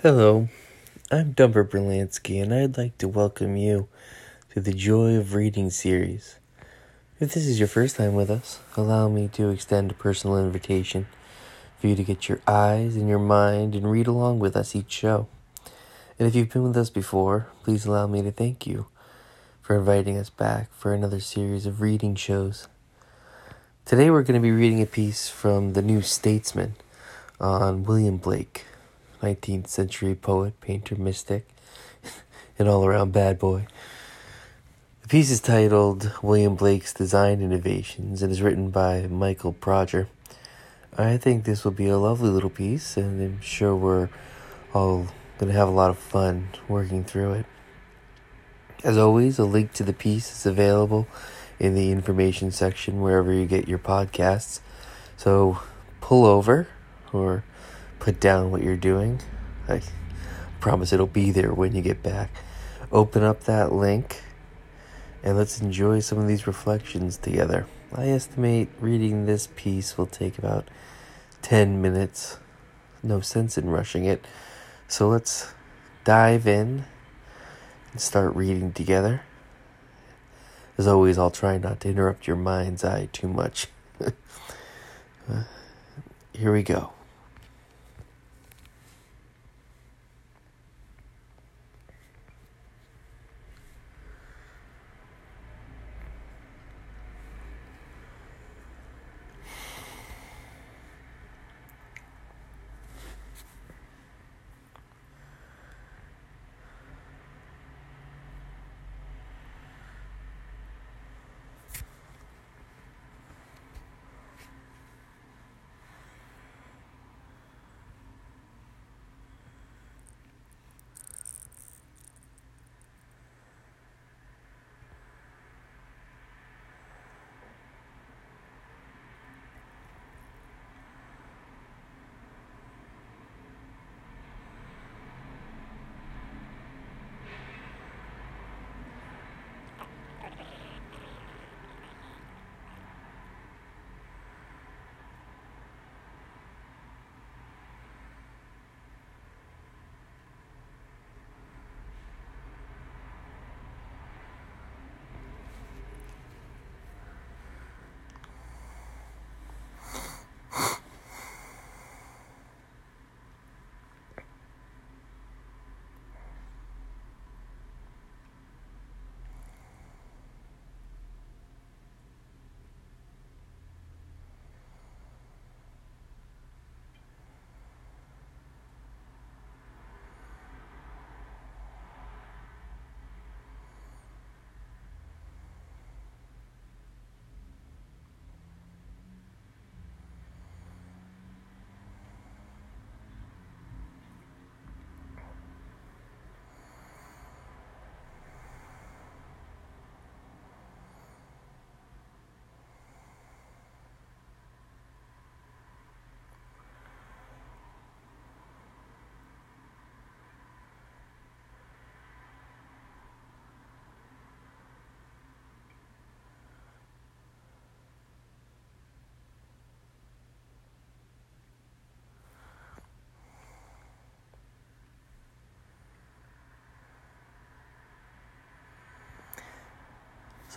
Hello, I'm Dumper Berlansky, and I'd like to welcome you to the Joy of Reading series. If this is your first time with us, allow me to extend a personal invitation for you to get your eyes and your mind and read along with us each show. And if you've been with us before, please allow me to thank you for inviting us back for another series of reading shows. Today we're going to be reading a piece from The New Statesman on William Blake. 19th century poet, painter, mystic, and all around bad boy. The piece is titled William Blake's Design Innovations and is written by Michael Prodger. I think this will be a lovely little piece, and I'm sure we're all going to have a lot of fun working through it. As always, a link to the piece is available in the information section wherever you get your podcasts. So pull over or put down what you're doing. I promise it'll be there when you get back. Open up that link and let's enjoy some of these reflections together. I estimate reading this piece will take about 10 minutes. No sense in rushing it. So let's dive in and start reading together. As always, I'll try not to interrupt your mind's eye too much. Here we go.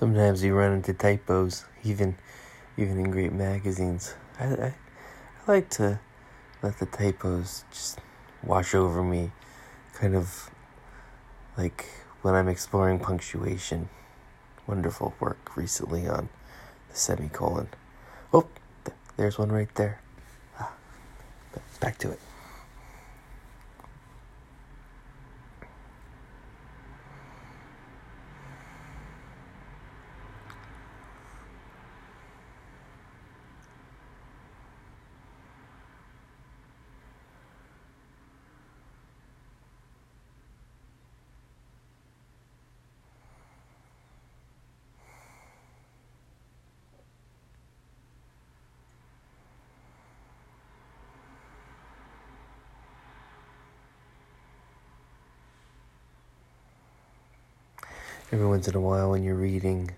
Sometimes you run into typos, even even in great magazines. I, I, I like to let the typos just wash over me, kind of like when I'm exploring punctuation. Wonderful work recently on the semicolon. Oh, th- there's one right there. Ah, back to it. Every once in a while when you're reading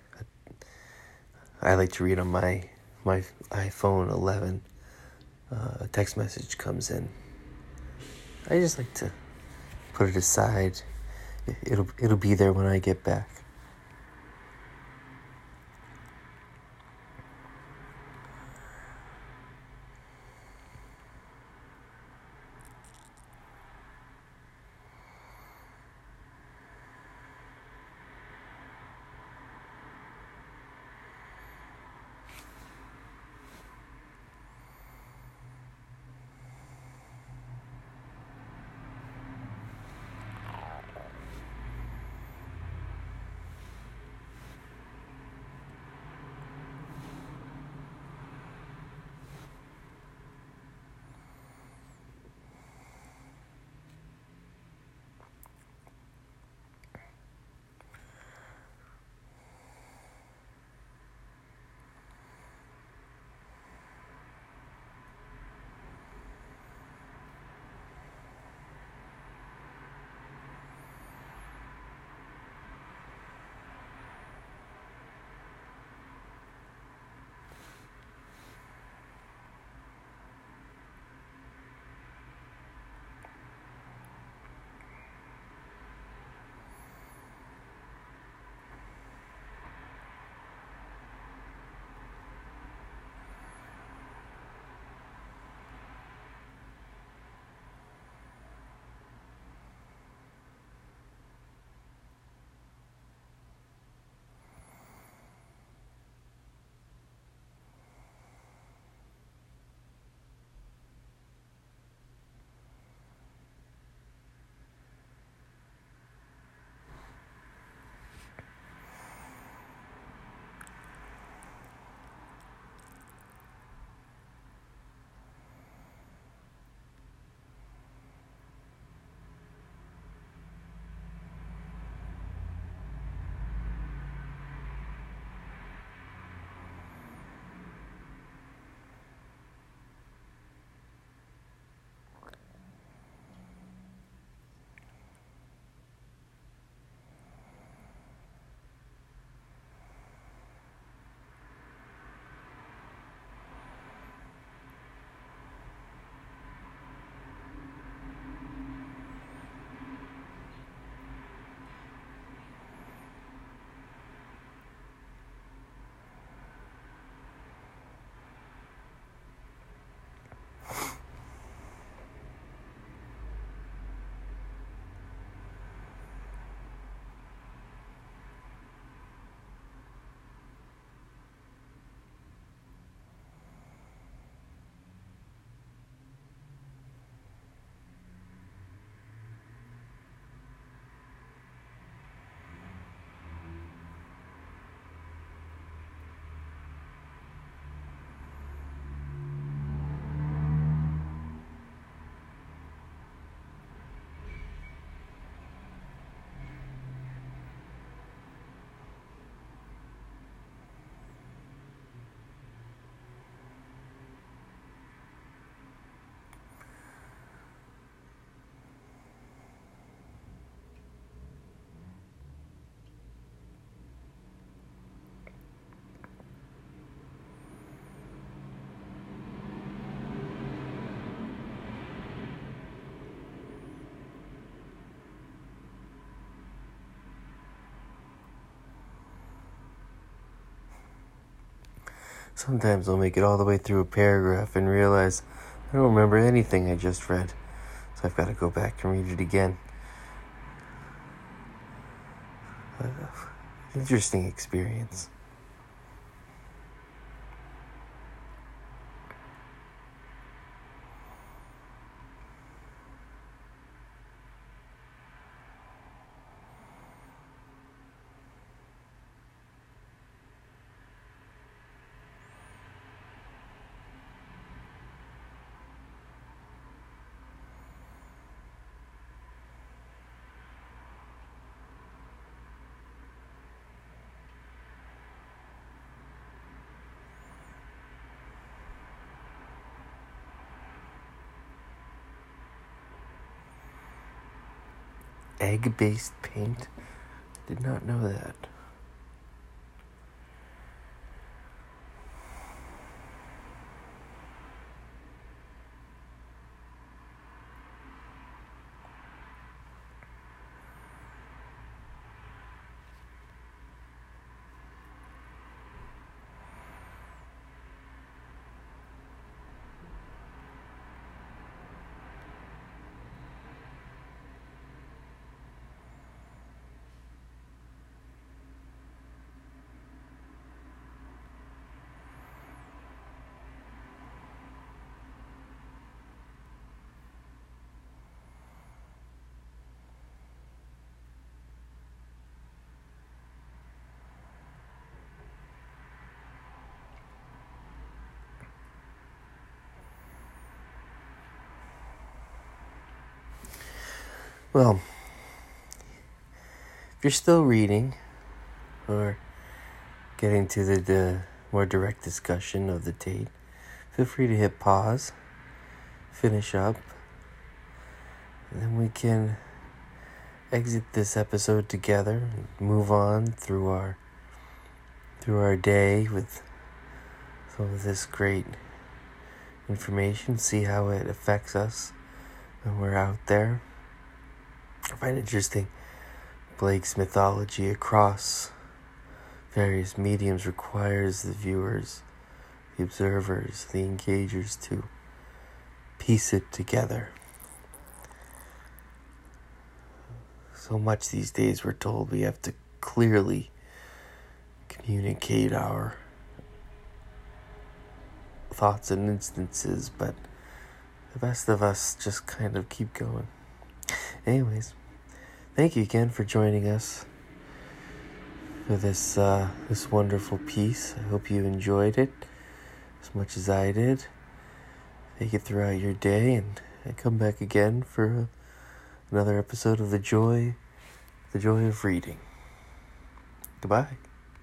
i like to read on my my iphone 11 uh, a text message comes in i just like to put it aside. It'll it'll be there when I get back. Sometimes I'll make it all the way through a paragraph and realize I don't remember anything I just read, so I've got to go back and read it again. Uh, interesting experience. Egg based paint. Did not know that. Well, if you're still reading or getting to the, the more direct discussion of the date, feel free to hit pause, finish up, and then we can exit this episode together and move on through our through our day with some of this great information, see how it affects us when we're out there. I find interesting Blake's mythology across various mediums requires the viewers, the observers, the engagers to piece it together. So much these days we're told we have to clearly communicate our thoughts and instances, but the best of us just kind of keep going. Anyways, thank you again for joining us for this uh, this wonderful piece. I hope you enjoyed it as much as I did. Take it throughout your day, and, and come back again for another episode of the joy, the joy of reading. Goodbye.